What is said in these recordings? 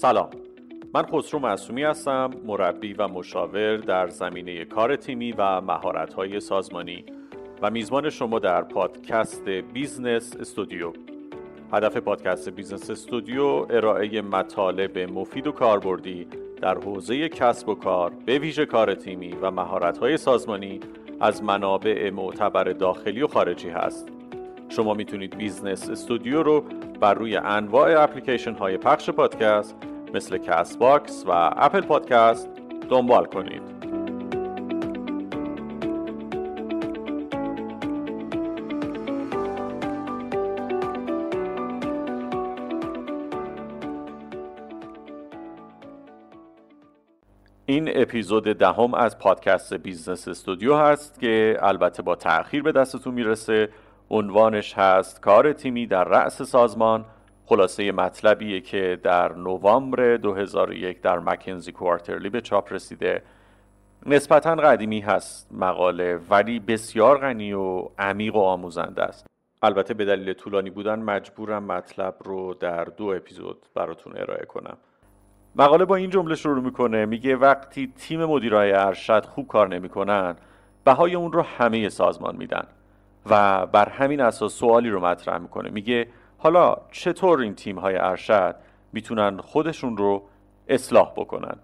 سلام. من خسرو معصومی هستم مربی و مشاور در زمینه کار تیمی و مهارت‌های سازمانی و میزبان شما در پادکست Business Studio. هدف پادکست Business Studio ارائه مطالب مفید و کاربردی در حوزه کسب و کار به ویژه کار تیمی و مهارت‌های سازمانی از منابع معتبر داخلی و خارجی هست. شما می‌تونید Business Studio رو بر روی انواع اپلیکیشن های پخش پادکست مثل Castbox و Apple Podcast دنبال کنید. این اپیزود دهم از پادکست Business Studio هست که البته با تأخیر به دستتون می‌رسه. عنوانش هست کار تیمی در رأس سازمان خلاصه مطلبیه که در نوامبر 2001 در مکنزی کوارترلی به چاپ رسیده. نسبتا قدیمی هست مقاله ولی بسیار غنی و عمیق و آموزنده است. البته به دلیل طولانی بودن مجبورم مطلب رو در دو اپیزود براتون ارائه کنم. مقاله با این جمله شروع می‌کنه میگه وقتی تیم مدیرای ارشد خوب کار نمی‌کنن بهای اون رو همه سازمان میدن و بر همین اساس سوالی رو مطرح می‌کنه. میگه حالا چطور این تیم های ارشد می‌تونن خودشون رو اصلاح بکنند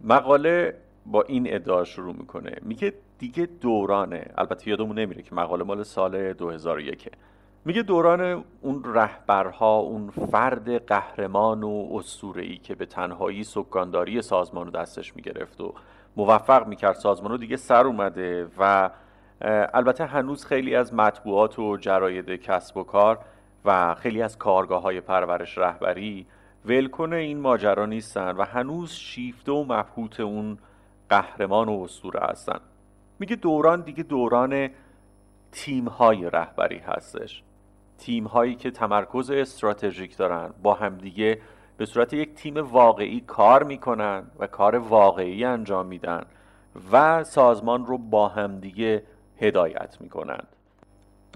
مقاله با این ادعا شروع می‌کنه. میگه دیگه دورانه. البته یادمون نمیره که مقاله مال سال 2001 میگه دوران اون رهبرها اون فرد قهرمان و اسطوره‌ای که به تنهایی سکانداری سازمان رو دستش می‌گرفت و موفق می‌کرد سازمان رو دیگه سر اومده و البته هنوز خیلی از مطبوعات و جراید کسب و کار و خیلی از کارگاه های پرورش رهبری ولکن این ماجرا نیستن و هنوز شیفته و مبهوت اون قهرمان و اسطوره هستن. میگه دوران دیگه دوران تیم های رهبری هستش. تیم هایی که تمرکز استراتژیک دارن با همدیگه به صورت یک تیم واقعی کار می‌کنن و کار واقعی انجام میدن و سازمان رو با همدیگه هدایت می‌کنند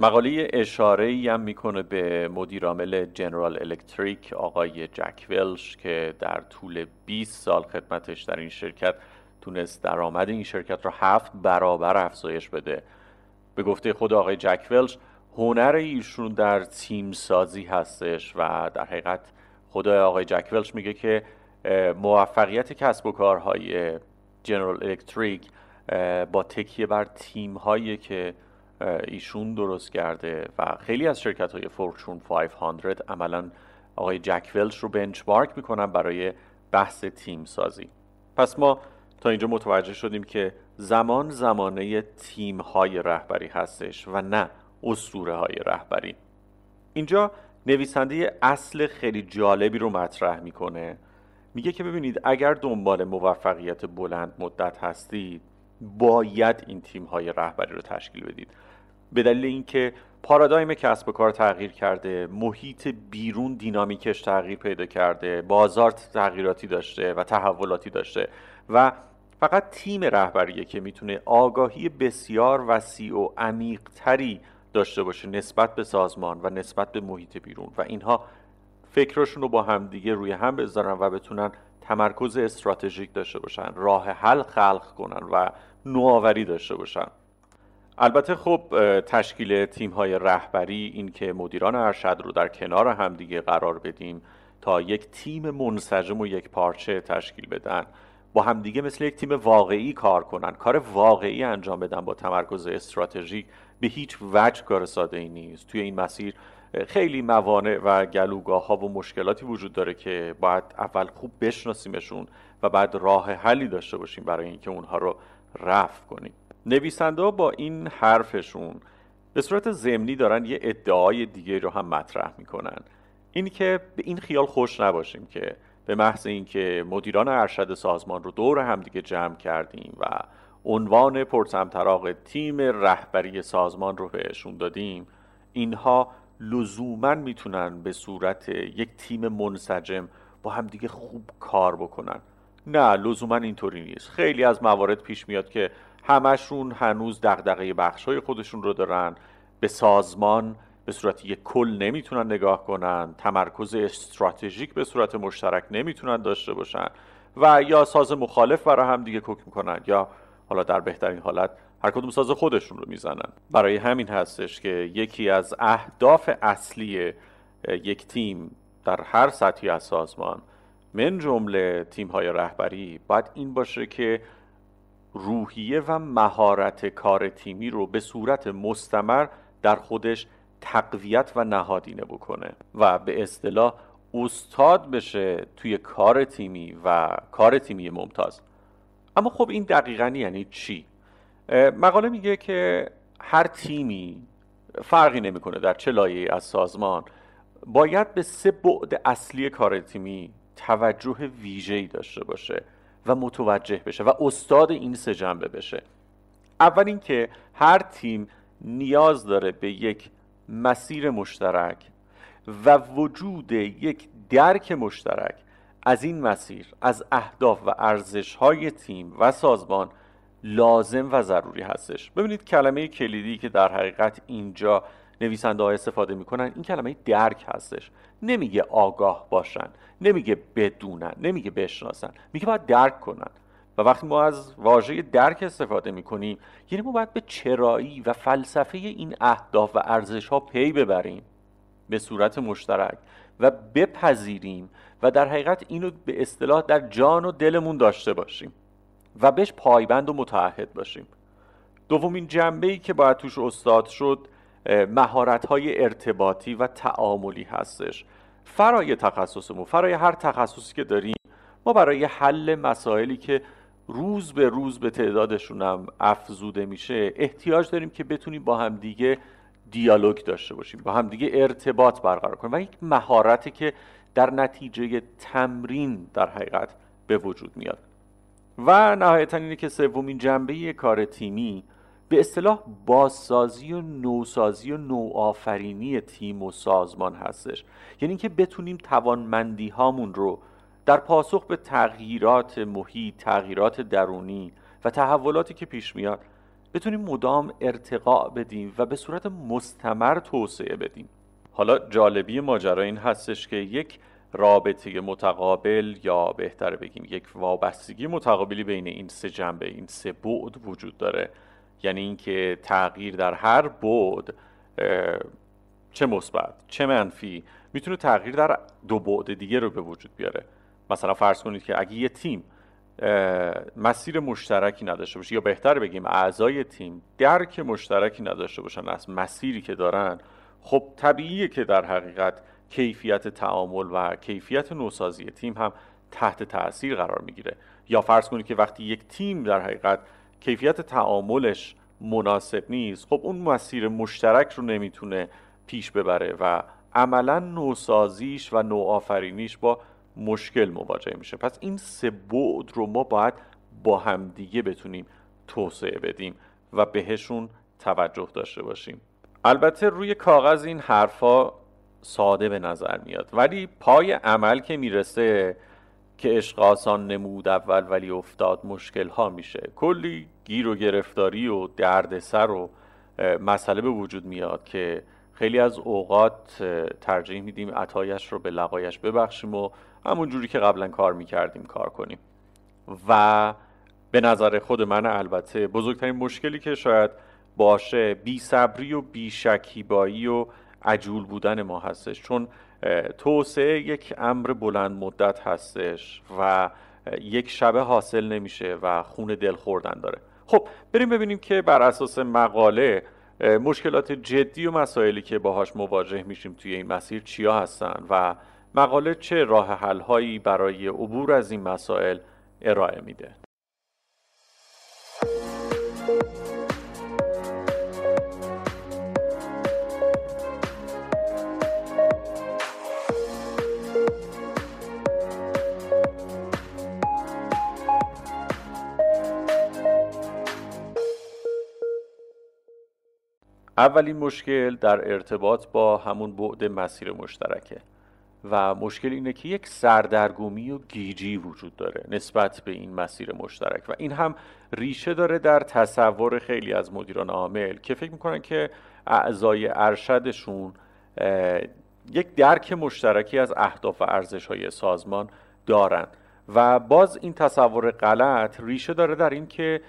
مقاله اشاره ای هم می‌کنه به مدیرعامل جنرال الکتریک آقای جک ولش که در طول 20 سال خدمتش در این شرکت تونست درآمد این شرکت را هفت برابر افزایش بده. به گفته خود آقای جک ولش هنر ایشون در تیم سازی هستش و در حقیقت خود آقای جک ولش میگه که موفقیت کسب و کارهای جنرال الکتریک با تکیه بر تیم هایی که ایشون درست کرده و خیلی از شرکت های فورچون 500 عملا آقای جک ولش رو بنچمارک می‌کنن برای بحث تیم سازی. پس ما تا اینجا متوجه شدیم که زمان زمانه تیم های رهبری هستش و نه اسطوره های رهبری. اینجا نویسنده اصل خیلی جالبی رو مطرح می‌کنه. میگه که ببینید اگر دنبال موفقیت بلند مدت هستید باید این تیم های رهبری رو تشکیل بدید. به دلیل اینکه پارادایم کسب و کار تغییر کرده محیط بیرون دینامیکش تغییر پیدا کرده بازار تغییراتی داشته و تحولاتی داشته و فقط تیم رهبریه که می‌تونه آگاهی بسیار وسیع و عمیقتری داشته باشه نسبت به سازمان و نسبت به محیط بیرون. و اینها فکرشون رو با همدیگه روی هم بذارن و بتونن تمرکز استراتژیک داشته باشن راه حل خلق کنن و نوآوری داشته باشن. البته خب تشکیل تیم های رهبری این که مدیران ارشد رو در کنار همدیگه قرار بدیم تا یک تیم منسجم و یک پارچه تشکیل بدن. با همدیگه مثل یک تیم واقعی کار کنن. کار واقعی انجام بدن با تمرکز استراتژیک به هیچ وجه کار ساده ای نیست. توی این مسیر خیلی موانع و گلوگاه ها و مشکلاتی وجود داره که باید اول خوب بشناسیمشون و بعد راه حلی داشته باشیم برای اینکه اونها رو رفع کنیم. نویسنده با این حرفشون به صورت ضمنی دارن یه ادعای دیگه رو هم مطرح می‌کنن. این که به این خیال خوش نباشیم که به محض اینکه مدیران ارشد سازمان رو دور همدیگه جمع کردیم و عنوان پرسمتراغ تیم رهبری سازمان رو بهشون دادیم اینها لزوما می‌تونن به صورت یک تیم منسجم با همدیگه خوب کار بکنن. نه لزوما اینطوری نیست. خیلی از موارد پیش میاد که همشون هنوز دغدغه بخشای خودشون رو دارن به سازمان به صورت یک کل نمی‌تونن نگاه کنن تمرکز استراتژیک به صورت مشترک نمی‌تونن داشته باشن و یا ساز مخالف برای هم دیگه کوک می‌کنن یا حالا در بهترین حالت هر کدوم ساز خودشون رو می‌زنن. برای همین هستش که یکی از اهداف اصلی یک تیم در هر سطحی از سازمان من جمله تیم های رهبری باید این باشه که روحیه و مهارت کار تیمی رو به صورت مستمر در خودش تقویت و نهادینه بکنه و به اصطلاح استاد بشه توی کار تیمی و کار تیمی ممتاز اما خب این دقیقا یعنی چی؟ مقاله میگه که هر تیمی فرقی نمی‌کنه در چه لایه از سازمان باید به سه بعد اصلی کار تیمی توجه ویژه‌ای داشته باشه و متوجه بشه و استاد این سه جنبه بشه. اول اینکه هر تیم نیاز داره به یک مسیر مشترک و وجود یک درک مشترک از این مسیر از اهداف و ارزش های تیم و سازمان لازم و ضروری هستش. ببینید کلمه کلیدی که در حقیقت اینجا نویسنده ها استفاده می‌کنن این کلمه درک هستش. نمیگه آگاه باشن نمیگه بدونن نمیگه بشناسن میگه باید درک کنن. و وقتی ما از واژه درک استفاده می‌کنیم یعنی ما باید به چرایی و فلسفه این اهداف و ارزش ها پی ببریم به صورت مشترک و بپذیریم و در حقیقت اینو به اصطلاح در جان و دلمون داشته باشیم و بهش پایبند و متعهد باشیم. دومین جنبه ای که باید توش استاد شد مهارت های ارتباطی و تعاملی هستش. فرای تخصصمون فرای هر تخصصی که داریم ما برای حل مسائلی که روز به روز به تعدادشون هم افزوده میشه احتیاج داریم که بتونیم با هم دیگه دیالوگ داشته باشیم با هم دیگه ارتباط برقرار کنیم و یک مهارتی که در نتیجه تمرین در حقیقت به وجود میاد. و نهایتا اینه که سومین جنبه کار تیمی به اصطلاح بازسازی و نوسازی و نوآفرینی تیم و سازمان هستش. یعنی اینکه بتونیم توانمندی هامون رو در پاسخ به تغییرات محیط تغییرات درونی و تحولاتی که پیش میاد بتونیم مدام ارتقاء بدیم و به صورت مستمر توسعه بدیم. حالا جالبی ماجرا این هستش که یک رابطه متقابل یا بهتر بگیم یک وابستگی متقابلی بین این سه جنبه این سه بعد وجود داره. یعنی اینکه تغییر در هر بعد چه مثبت چه منفی می‌تونه تغییر در دو بعد دیگه رو به وجود بیاره. مثلا فرض کنید که اگه یه تیم مسیر مشترکی نداشته باشه یا بهتر بگیم اعضای تیم درک مشترکی نداشته باشن از مسیری که دارن خب طبیعیه که در حقیقت کیفیت تعامل و کیفیت نوسازی تیم هم تحت تاثیر قرار می‌گیره. یا فرض کنید که وقتی یک تیم در حقیقت کیفیت تعاملش مناسب نیست. خب اون مسیر مشترک رو نمی‌تونه پیش ببره و عملا نوسازیش و نوآفرینیش با مشکل مواجه میشه. پس این سه بعد رو ما باید با همدیگه بتونیم توسعه بدیم و بهشون توجه داشته باشیم. البته روی کاغذ این حرفا ساده به نظر میاد ولی پای عمل که می‌رسه که عشق آسان نمود اول ولی افتاد مشکل ها میشه. کلی گیر و گرفتاری و دردسر و مسئله به وجود میاد که خیلی از اوقات ترجیح میدیم عطایش رو به لقایش ببخشیم و همون جوری که قبلا کار می‌کردیم کار کنیم. و به نظر خود من البته بزرگترین مشکلی که شاید باشه بی صبری و بی شکیبایی و عجول بودن ما هستش. چون توسعه یک امر بلند مدت هستش و یک شبه حاصل نمیشه و خون دل خوردن داره. خب بریم ببینیم که بر اساس مقاله مشکلات جدی و مسائلی که باهاش مواجه میشیم توی این مسیر چیا هستن و مقاله چه راه حل هایی برای عبور از این مسائل ارائه میده. اولین مشکل در ارتباط با همون بعد مسیر مشترکه و مشکل اینه که یک سردرگمی و گیجی وجود داره نسبت به این مسیر مشترک و این هم ریشه داره در تصور خیلی از مدیران عامل که فکر می‌کنن که اعضای ارشدشون یک درک مشترکی از اهداف و ارزش های سازمان دارند و باز این تصور غلط ریشه داره در این که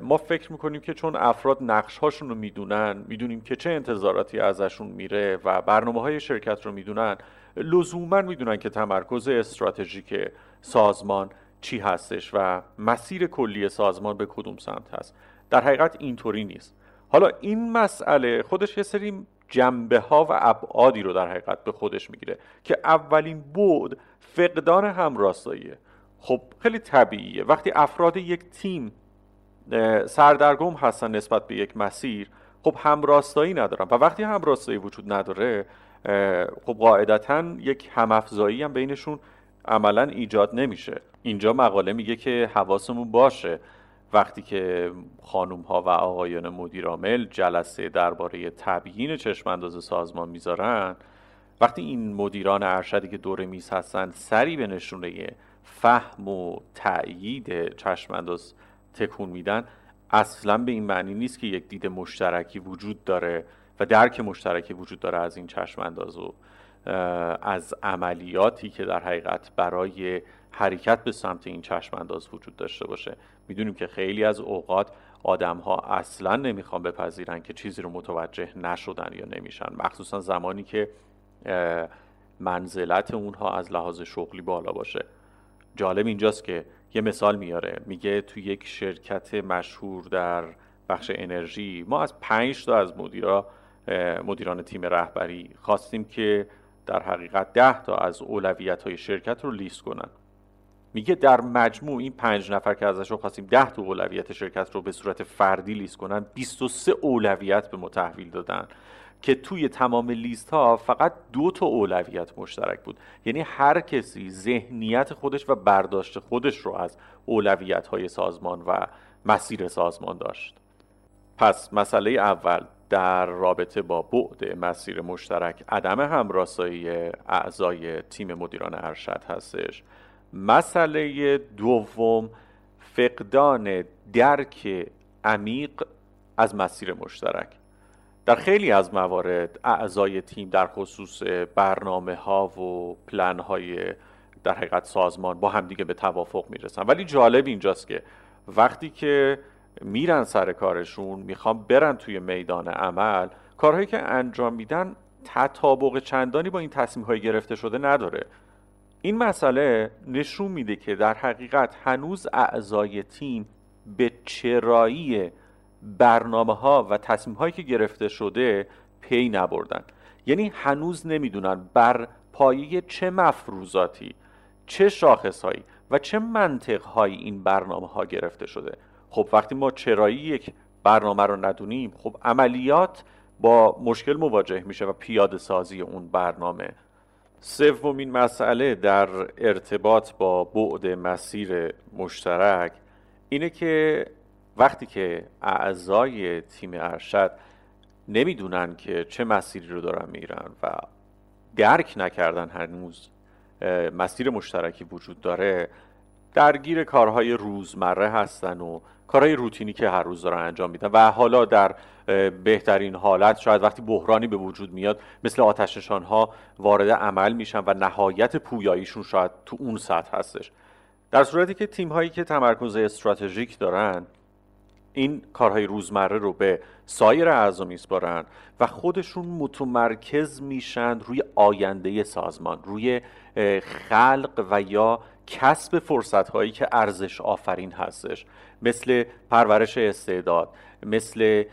ما فکر می‌کنیم که چون افراد نقش هاشون رو می‌دونن می‌دونیم که چه انتظاراتی ازشون میره و برنامه های شرکت رو می‌دونن لزوما می‌دونن که تمرکز استراتژیک سازمان چی هستش و مسیر کلی سازمان به کدوم سمت هست. در حقیقت اینطوری نیست. حالا این مسئله خودش یه سری جنبه ها و ابعادی رو در حقیقت به خودش می‌گیره که اولین بود فقدان همراستاییه خب خیلی طبیعیه. وقتی افراد یک تیم سردرگم هستن نسبت به یک مسیر خب همراستایی ندارن. و وقتی همراستایی وجود نداره خب قاعدتا یک همافزایی هم بینشون عملا ایجاد نمیشه. اینجا مقاله میگه که حواسمون باشه. وقتی که خانوم ها و آقایان مدیرامل جلسه درباره تبیین چشمانداز سازمان می‌ذارن وقتی این مدیران ارشدی که دور میز هستن سری به نشونه فهم و تأیید چشمانداز تکون میدن اصلا به این معنی نیست که یک دید مشترکی وجود داره و درک مشترکی وجود داره از این چشمانداز و از عملیاتی که در حقیقت برای حرکت به سمت این چشمانداز وجود داشته باشه. می‌دونیم که خیلی از اوقات آدم ها اصلا نمی‌خوان بپذیرن که چیزی رو متوجه نشدن یا نمیشن. مخصوصا زمانی که منزلت اونها از لحاظ شغلی بالا باشه. جالب اینجاست که یه مثال میاره. میگه تو یک شرکت مشهور در بخش انرژی ما از پنج تا از مدیرا مدیران تیم رهبری خواستیم که در حقیقت ده تا از اولویت های شرکت رو لیست کنن. میگه در مجموع این پنج نفر که ازش رو خواستیم ده تا اولویت شرکت رو به صورت فردی لیست کنن 23 اولویت به ما تحویل دادن. که توی تمام لیست ها فقط دو تا اولویت مشترک بود. یعنی هر کسی ذهنیت خودش و برداشت خودش رو از اولویت های سازمان و مسیر سازمان داشت. پس مسئله اول در رابطه با بعد مسیر مشترک عدم همراستایی اعضای تیم مدیران ارشد هستش. مسئله دوم فقدان درک عمیق از مسیر مشترک. در خیلی از موارد اعضای تیم در خصوص برنامه ها و پلن های در حقیقت سازمان با همدیگه به توافق می‌رسن. ولی جالب اینجاست که وقتی که میرن سر کارشون می‌خوان برن توی میدان عمل کارهایی که انجام میدن تطابق چندانی با این تصمیم های گرفته شده نداره. این مسئله نشون میده که در حقیقت هنوز اعضای تیم به چرایی برنامه ها و تصمیم هایی که گرفته شده پی نبردن. یعنی هنوز نمی‌دونن بر پایه چه مفروضاتی چه شاخص هایی و چه منطق هایی این برنامه ها گرفته شده. خب وقتی ما چرایی یک برنامه رو ندونیم خب عملیات با مشکل مواجه میشه و پیاده سازی اون برنامه. سومین مسئله در ارتباط با بعد مسیر مشترک اینه که وقتی که اعضای تیم ارشد نمی‌دونن که چه مسیری رو دارن میرن و درک نکردن هنوز مسیر مشترکی وجود داره درگیر کارهای روزمره هستن و کارهای روتینی که هر روز دارن انجام میدن و حالا در بهترین حالت شاید وقتی بحرانی به وجود میاد مثل آتش ها وارد عمل میشن و نهایت پویاییشون شاید تو اون سطح هستش. در صورتی که تیم هایی که تمرکز استراتژیک دارن این کارهای روزمره رو به سایر اعضا میسپارن و خودشون متمرکز میشن روی آینده سازمان روی خلق و یا کسب فرصت هایی که ارزش آفرین هستش. مثل پرورش استعداد مثل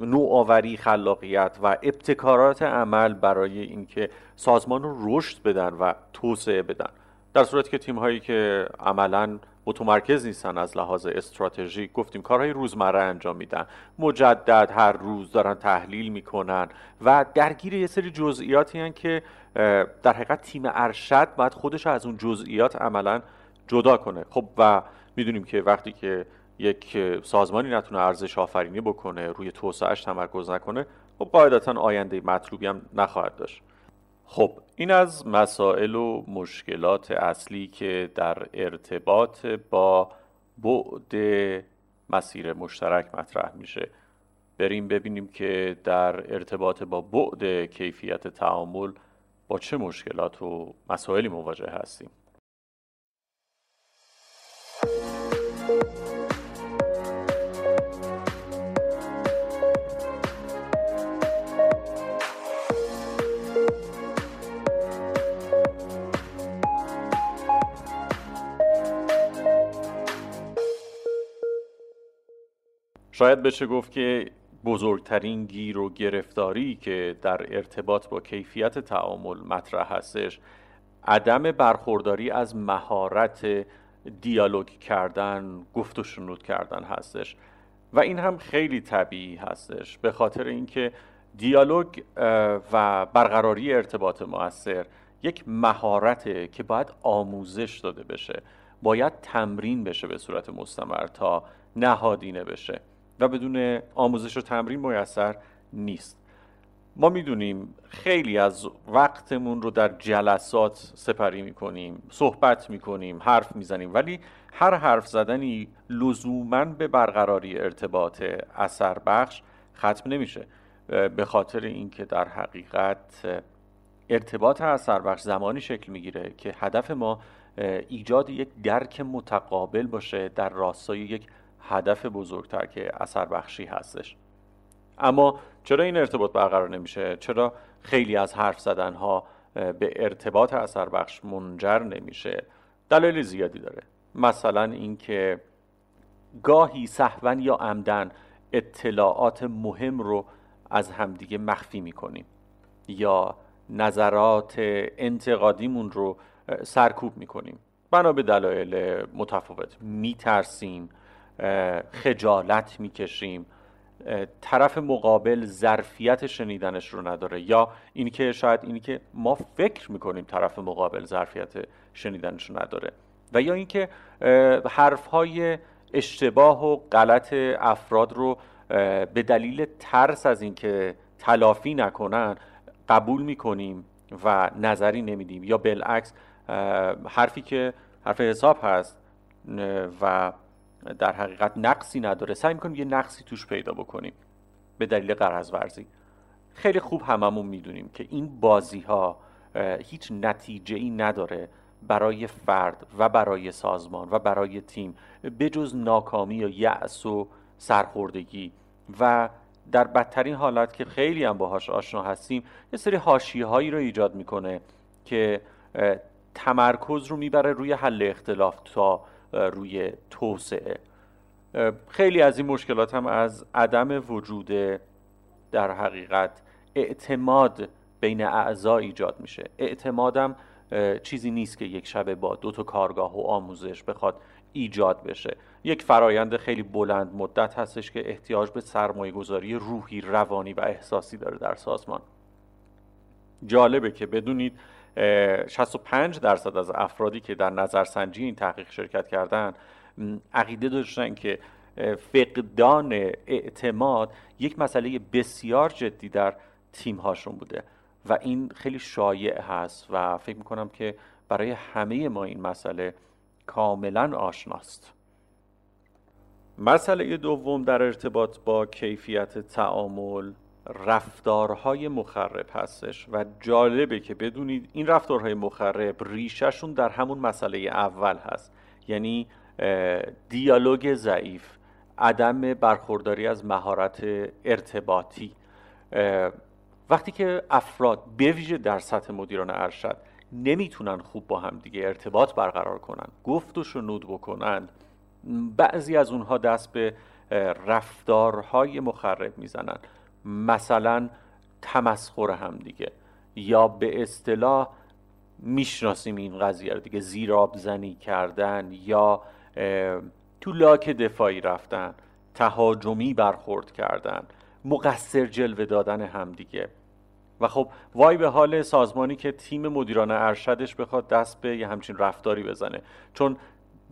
نوآوری خلاقیت و ابتکارات عمل برای اینکه سازمان رو رشد بدن و توسعه بدن. در صورتی که تیم هایی که عملا متمرکز نیستن از لحاظ استراتژیک گفتیم کارهای روزمره انجام میدن. مجدد هر روز دارن تحلیل می‌کنن و درگیر یه سری جزئیاتی هن که در حقیقت تیم ارشد باید خودش از اون جزئیات عملا جدا کنه. خب و می‌دونیم که وقتی که یک سازمانی نتونه ارزش آفرینی بکنه روی توسعهش تمرکز نکنه خب قاعدتا آینده مطلوبی هم نخواهد داشت. خب این از مسائل و مشکلات اصلی که در ارتباط با بعد مسیر مشترک مطرح میشه. بریم ببینیم که در ارتباط با بعد کیفیت تعامل با چه مشکلات و مسائلی مواجه هستیم. شاید بشه گفت که بزرگترین گیر و گرفتاری که در ارتباط با کیفیت تعامل مطرح هستش عدم برخورداری از مهارت دیالوگ کردن گفت و شنود کردن هستش. و این هم خیلی طبیعی هستش. به خاطر اینکه دیالوگ و برقراری ارتباط موثر یک مهارته که باید آموزش داده بشه. باید تمرین بشه به صورت مستمر تا نهادینه بشه. و بدون آموزش و تمرین میسر نیست. ما می‌دونیم خیلی از وقتمون رو در جلسات سپری می‌کنیم صحبت می‌کنیم حرف می‌زنیم ولی هر حرف زدنی لزوما به برقراری ارتباط اثر بخش ختم نمیشه. به خاطر اینکه در حقیقت ارتباط اثر بخش زمانی شکل می‌گیره که هدف ما ایجاد یک درک متقابل باشه در راستای یک هدف بزرگتر که اثر بخشی هستش. اما چرا این ارتباط برقرار نمیشه؟ چرا خیلی از حرف زدن ها به ارتباط اثر بخش منجر نمیشه؟ دلایل زیادی داره. مثلا اینکه گاهی سهوا یا عمدن اطلاعات مهم رو از همدیگه مخفی می‌کنیم یا نظرات انتقادیمون رو سرکوب می‌کنیم. بنا به دلایل متفاوت میترسیم. خجالت می‌کشیم. طرف مقابل ظرفیت شنیدنش رو نداره. یا اینکه شاید اینکه ما فکر می‌کنیم طرف مقابل ظرفیت شنیدنش رو نداره. و یا اینکه حرفهای اشتباه و غلط افراد رو به دلیل ترس از اینکه تلافی نکنن قبول می‌کنیم و نظری نمیدیم. یا بالعکس حرفی که حرف حساب هست و در حقیقت نقصی نداره. سعی می‌کنیم یه نقصی توش پیدا بکنیم. به دلیل قرض ورزی خیلی خوب هممون می‌دونیم که این بازی ها هیچ نتیجه ای نداره برای فرد و برای سازمان و برای تیم بجز ناکامی یا یأس و سرخوردگی. و در بدترین حالت که خیلی هم باهاش آشنا هستیم یه سری حاشیه هایی رو ایجاد می‌کنه که تمرکز رو می‌بره روی حل اختلاف تا روی توسعه. خیلی از این مشکلات هم از عدم وجود در حقیقت اعتماد بین اعضا ایجاد میشه. اعتمادم چیزی نیست که یک شبه با دو تا کارگاه و آموزش بخواد ایجاد بشه. یک فرایند خیلی بلند مدت هستش که احتیاج به سرمایه گذاری روحی روانی و احساسی داره در سازمان. جالبه که بدونید 65 درصد از افرادی که در نظرسنجی این تحقیق شرکت کردن عقیده داشتن که فقدان اعتماد یک مسئله بسیار جدی در تیم هاشون بوده و این خیلی شایع هست و فکر می‌کنم که برای همه ما این مسئله کاملا آشناست. مسئله دوم در ارتباط با کیفیت تعامل رفتارهای مخرب هستش و جالبه که بدونید این رفتارهای مخرب ریشهشون در همون مسئله اول هست. یعنی دیالوگ ضعیف عدم برخورداری از مهارت ارتباطی. وقتی که افراد بویژه در سطح مدیران ارشد نمی‌تونن خوب با هم دیگه ارتباط برقرار کنن گفت و شنود بکنن بعضی از اونها دست به رفتارهای مخرب می‌زنن. مثلا تمسخر هم دیگه. یا به اصطلاح می‌شناسیم این قضیه رو دیگه. زیراب زنی کردن یا تو لاک دفاعی رفتن تهاجمی برخورد کردن مقصر جلوه دادن همدیگه و خب وای به حال سازمانی که تیم مدیران ارشدش بخواد دست به یه همچین رفتاری بزنه. چون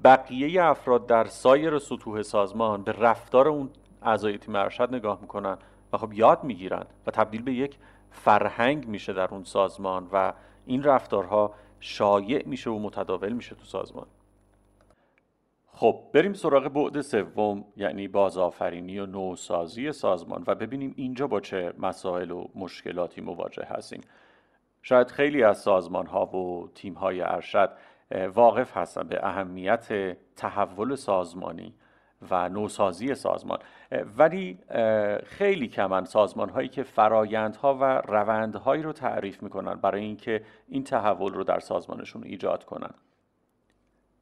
بقیه افراد در سایر سطوح سازمان به رفتار اون اعضای تیم ارشد نگاه می‌کنن. خب یاد می‌گیرن و تبدیل به یک فرهنگ میشه در اون سازمان و این رفتارها شایع میشه و متداول میشه تو سازمان. خب بریم سراغ بعد سوم یعنی بازآفرینی و نوسازی سازمان و ببینیم اینجا با چه مسائل و مشکلاتی مواجه هستیم. شاید خیلی از سازمان ها و تیم های ارشد واقف هستن به اهمیت تحول سازمانی و نوسازی سازمان. ولی خیلی کمن سازمان هایی که فرایندها و روندهایی رو تعریف می‌کنن برای اینکه این تحول رو در سازمانشون ایجاد کنن.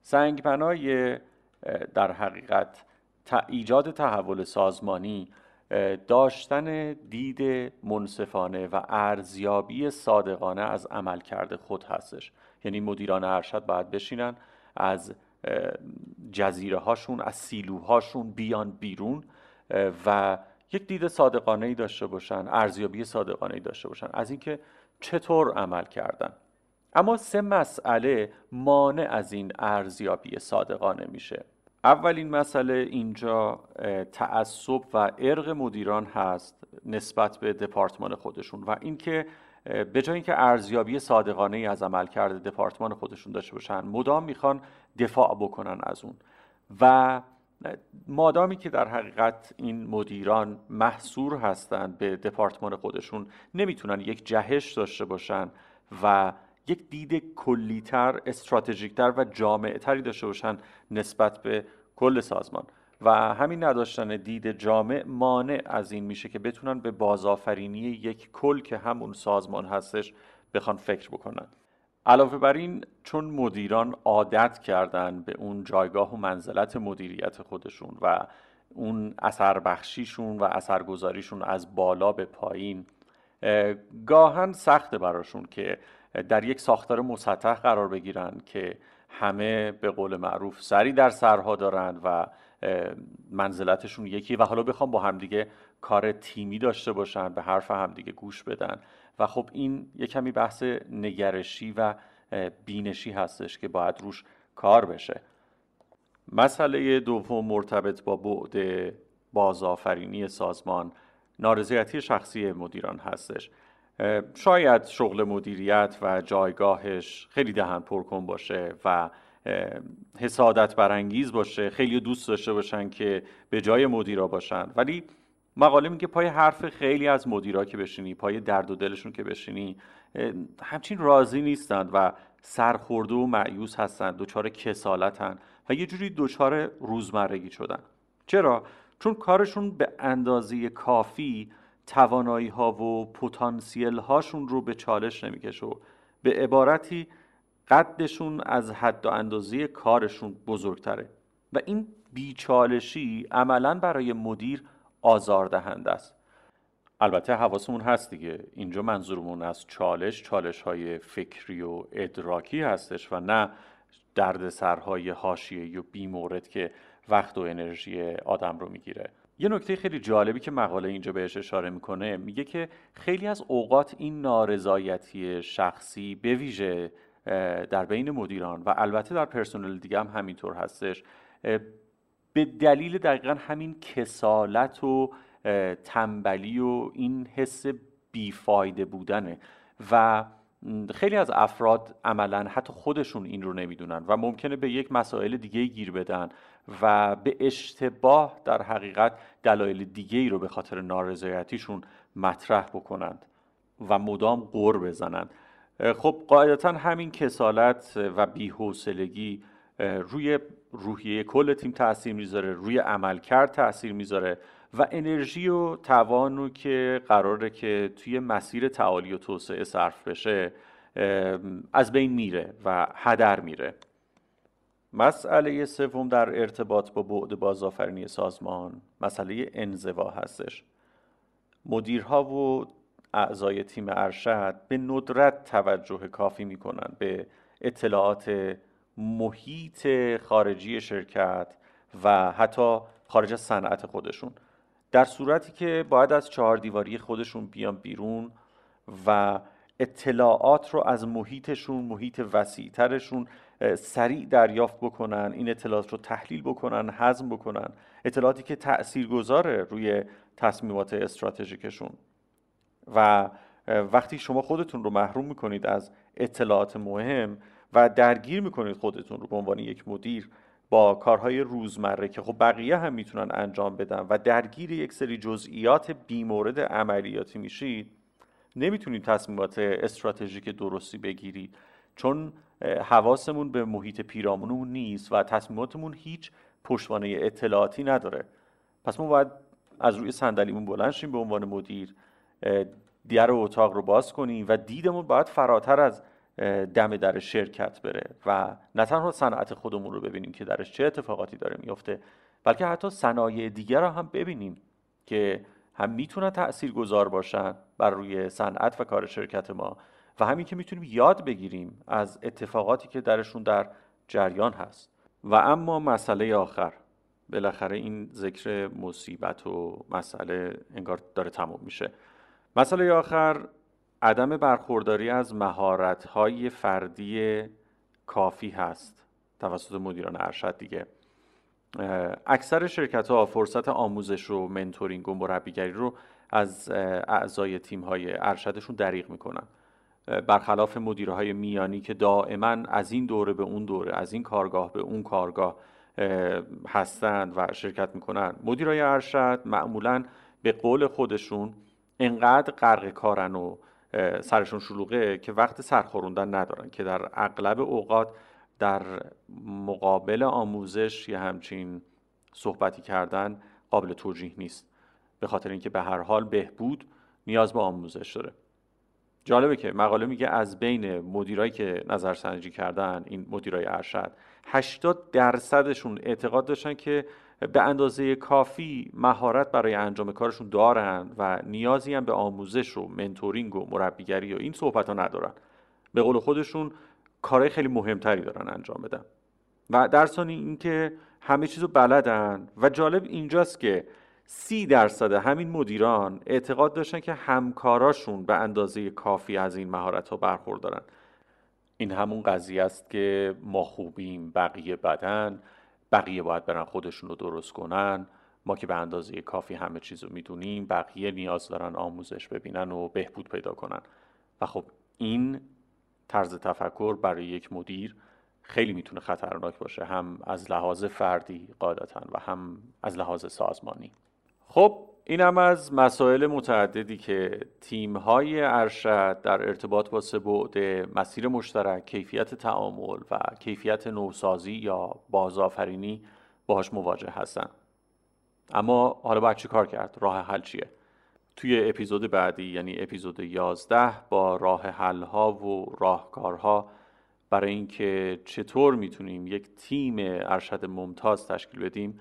سنگبنای در حقیقت ایجاد تحول سازمانی داشتن دید منصفانه و ارزیابی صادقانه از عملکرد خود هستش. یعنی مدیران ارشد باید بشینن از جزیره هاشون از سیلوهاشون بیان بیرون و یک دید صادقانه ای داشته باشن ارزیابی صادقانه ای داشته باشن از اینکه چطور عمل کردن. اما سه مسئله مانع از این ارزیابی صادقانه میشه. اولین مسئله اینجا تعصب و ارق مدیران هست نسبت به دپارتمان خودشون و اینکه به جای اینکه ارزیابی صادقانه ای از عملکرد دپارتمان خودشون داشته باشن مدام می‌خوان دفاع بکنن از اون. و مادامی که در حقیقت این مدیران محصور هستند به دپارتمان خودشون نمی‌تونن یک جهش داشته باشن و یک دید کلیتر استراتژیکتر و جامعتری داشته باشن نسبت به کل سازمان. و همین نداشتن دید جامع مانع از این میشه که بتونن به بازآفرینی یک کل که همون سازمان هستش بخوان فکر بکنن. علاوه بر این چون مدیران عادت کردن به اون جایگاه و منزلت مدیریت خودشون و اون اثر بخشیشون و اثرگذاریشون از بالا به پایین گاهن سخته براشون که در یک ساختار مسطح قرار بگیرن که همه به قول معروف سری در سرها دارند و منزلتشون یکی و حالا بخوام با همدیگه کار تیمی داشته باشن به حرف همدیگه گوش بدن. و خب این یه کمی بحث نگرشی و بینشی هستش که باید روش کار بشه. مسئله دوم مرتبط با بعد بازآفرینی سازمان نارضایتی شخصی مدیران هستش. شاید شغل مدیریت و جایگاهش خیلی دهن پرکن باشه و حسادت برانگیز باشه خیلی دوست داشته باشن که به جای مدیرا باشن. ولی مقاله میگه پای حرف خیلی از مدیرا که بشینی پای درد و دلشون که بشینی همچین راضی نیستند و سرخورده و معیوس هستند دچار کسالتن و یه جوری دچار روزمرگی شدن. چرا؟ چون کارشون به اندازه کافی توانایی ها و پتانسیل هاشون رو به چالش نمی‌کشه و به عبارتی قدشون از حد و اندازه کارشون بزرگتره. و این بیچالشی عملا برای مدیر آزاردهنده است. البته حواسمون هست دیگه. اینجا منظورمون از چالش چالش های فکری و ادراکی هستش و نه درد سرهای حاشیه‌ای و بیمورد که وقت و انرژی آدم رو می‌گیره. یه نکته خیلی جالبی که مقاله اینجا بهش اشاره می‌کنه میگه که خیلی از اوقات این نارضایتی شخصی به ویژه در بین مدیران و البته در پرسنل دیگه هم همینطور هستش. به دلیل دقیقا همین کسالت و تنبلی و این حس بیفایده بودنه و خیلی از افراد عملا حتی خودشون این رو نمی‌دونن و ممکنه به یک مسائل دیگه گیر بدن و به اشتباه در حقیقت دلایل دیگه ای رو به خاطر نارضایتیشون مطرح بکنند و مدام قور بزنند. خب قاعدتا همین کسالت و بیحوصلگی روی روحیه کل تیم تاثیر می‌ذاره روی عملکرد تاثیر می‌ذاره و انرژی و توانو که قراره که توی مسیر تعالی و توسعه صرف بشه از بین میره و هدر میره. مسئله سوم در ارتباط با بعد بازآفرینی سازمان مسئله انزوا هستش. مدیرها و اعضای تیم ارشد به ندرت توجه کافی می‌کنن به اطلاعات محیط خارجی شرکت و حتی خارج از صنعت خودشون. در صورتی که باید از چهار دیواری خودشون بیان بیرون و اطلاعات رو از محیطشون محیط وسیعترشون سریع دریافت بکنن این اطلاعات رو تحلیل بکنن هضم بکنن اطلاعاتی که تأثیر گذاره روی تصمیمات استراتژیکشون. و وقتی شما خودتون رو محروم می‌کنید از اطلاعات مهم و درگیر می‌کنید خودتون رو به عنوان یک مدیر با کارهای روزمره که خب بقیه هم می‌تونن انجام بدن و درگیر یک سری جزئیات بیمورد عملیاتی میشید نمی‌تونید تصمیمات استراتژیک درستی بگیرید. چون حواسمون به محیط پیرامونمون نیست و تصمیماتمون هیچ پشتوانه اطلاعاتی نداره. پس ما باید از روی صندلیمون بلند شیم به عنوان مدیر در اتاق رو باز کنیم و دیدمون باید فراتر از دم در شرکت بره و نه تنها صنعت خودمون رو ببینیم که درش چه اتفاقاتی داره میفته بلکه حتی صنایع دیگر رو هم ببینیم که هم می‌تونن تأثیر گذار باشن بر روی صنعت و کار شرکت ما و همین که می‌تونیم یاد بگیریم از اتفاقاتی که درشون در جریان هست. و اما مسئله آخر بالاخره این ذکر مصیبت و مسئله انگار داره تموم میشه. مسئله آخر عدم برخورداری از مهارت‌های فردی کافی هست. توسط مدیران ارشد دیگه. اکثر شرکت ها فرصت آموزش و منتورینگ و مربیگری رو از اعضای تیم های ارشدشون دریغ می‌کنن. برخلاف مدیرهای میانی که دائما از این دوره به اون دوره از این کارگاه به اون کارگاه هستند و شرکت می‌کنن. مدیرای ارشد معمولا به قول خودشون انقدر غرق کارن و سرشون شلوغه که وقت سرخوروندن ندارن که در اغلب اوقات در مقابل آموزش یا همچین صحبتی کردن قابل توجیه نیست. به خاطر اینکه به هر حال بهبود نیاز به آموزش داره. جالبه که مقاله میگه از بین مدیرایی که نظرسنجی کردن این مدیرای ارشد 80 درصدشون اعتقاد داشتن که به اندازه کافی مهارت برای انجام کارشون دارن و نیازی هم به آموزش و منتورینگ و مربیگری و این صحبت ها ندارن. به قول خودشون کارهای خیلی مهمتری دارن انجام بدن. و در ثانی اینکه همه چیزو بلدن و جالب اینجاست که سی درصد همین مدیران اعتقاد داشتن که همکاراشون به اندازه کافی از این مهارت ها برخوردارن. این همون قضیه است که ما خوبیم بقیه بدن. بقیه باید برن خودشون رو درست کنن. ما که به اندازه کافی همه چیز رو می‌دونیم بقیه نیاز دارن آموزش ببینن و بهبود پیدا کنن. و خب این طرز تفکر برای یک مدیر خیلی می‌تونه خطرناک باشه هم از لحاظ فردی قاعدتا و هم از لحاظ سازمانی. خب اینم از مسائل متعددی که تیم های ارشد در ارتباط با سه بعد مسیر مشترک کیفیت تعامل و کیفیت نوسازی یا بازآفرینی باهاش مواجه هستن. اما حالا باید چی کار کرد؟ راه حل چیه؟ توی اپیزود بعدی یعنی اپیزود 11 با راه حل ها و راهکارها برای اینکه چطور می‌تونیم یک تیم ارشد ممتاز تشکیل بدیم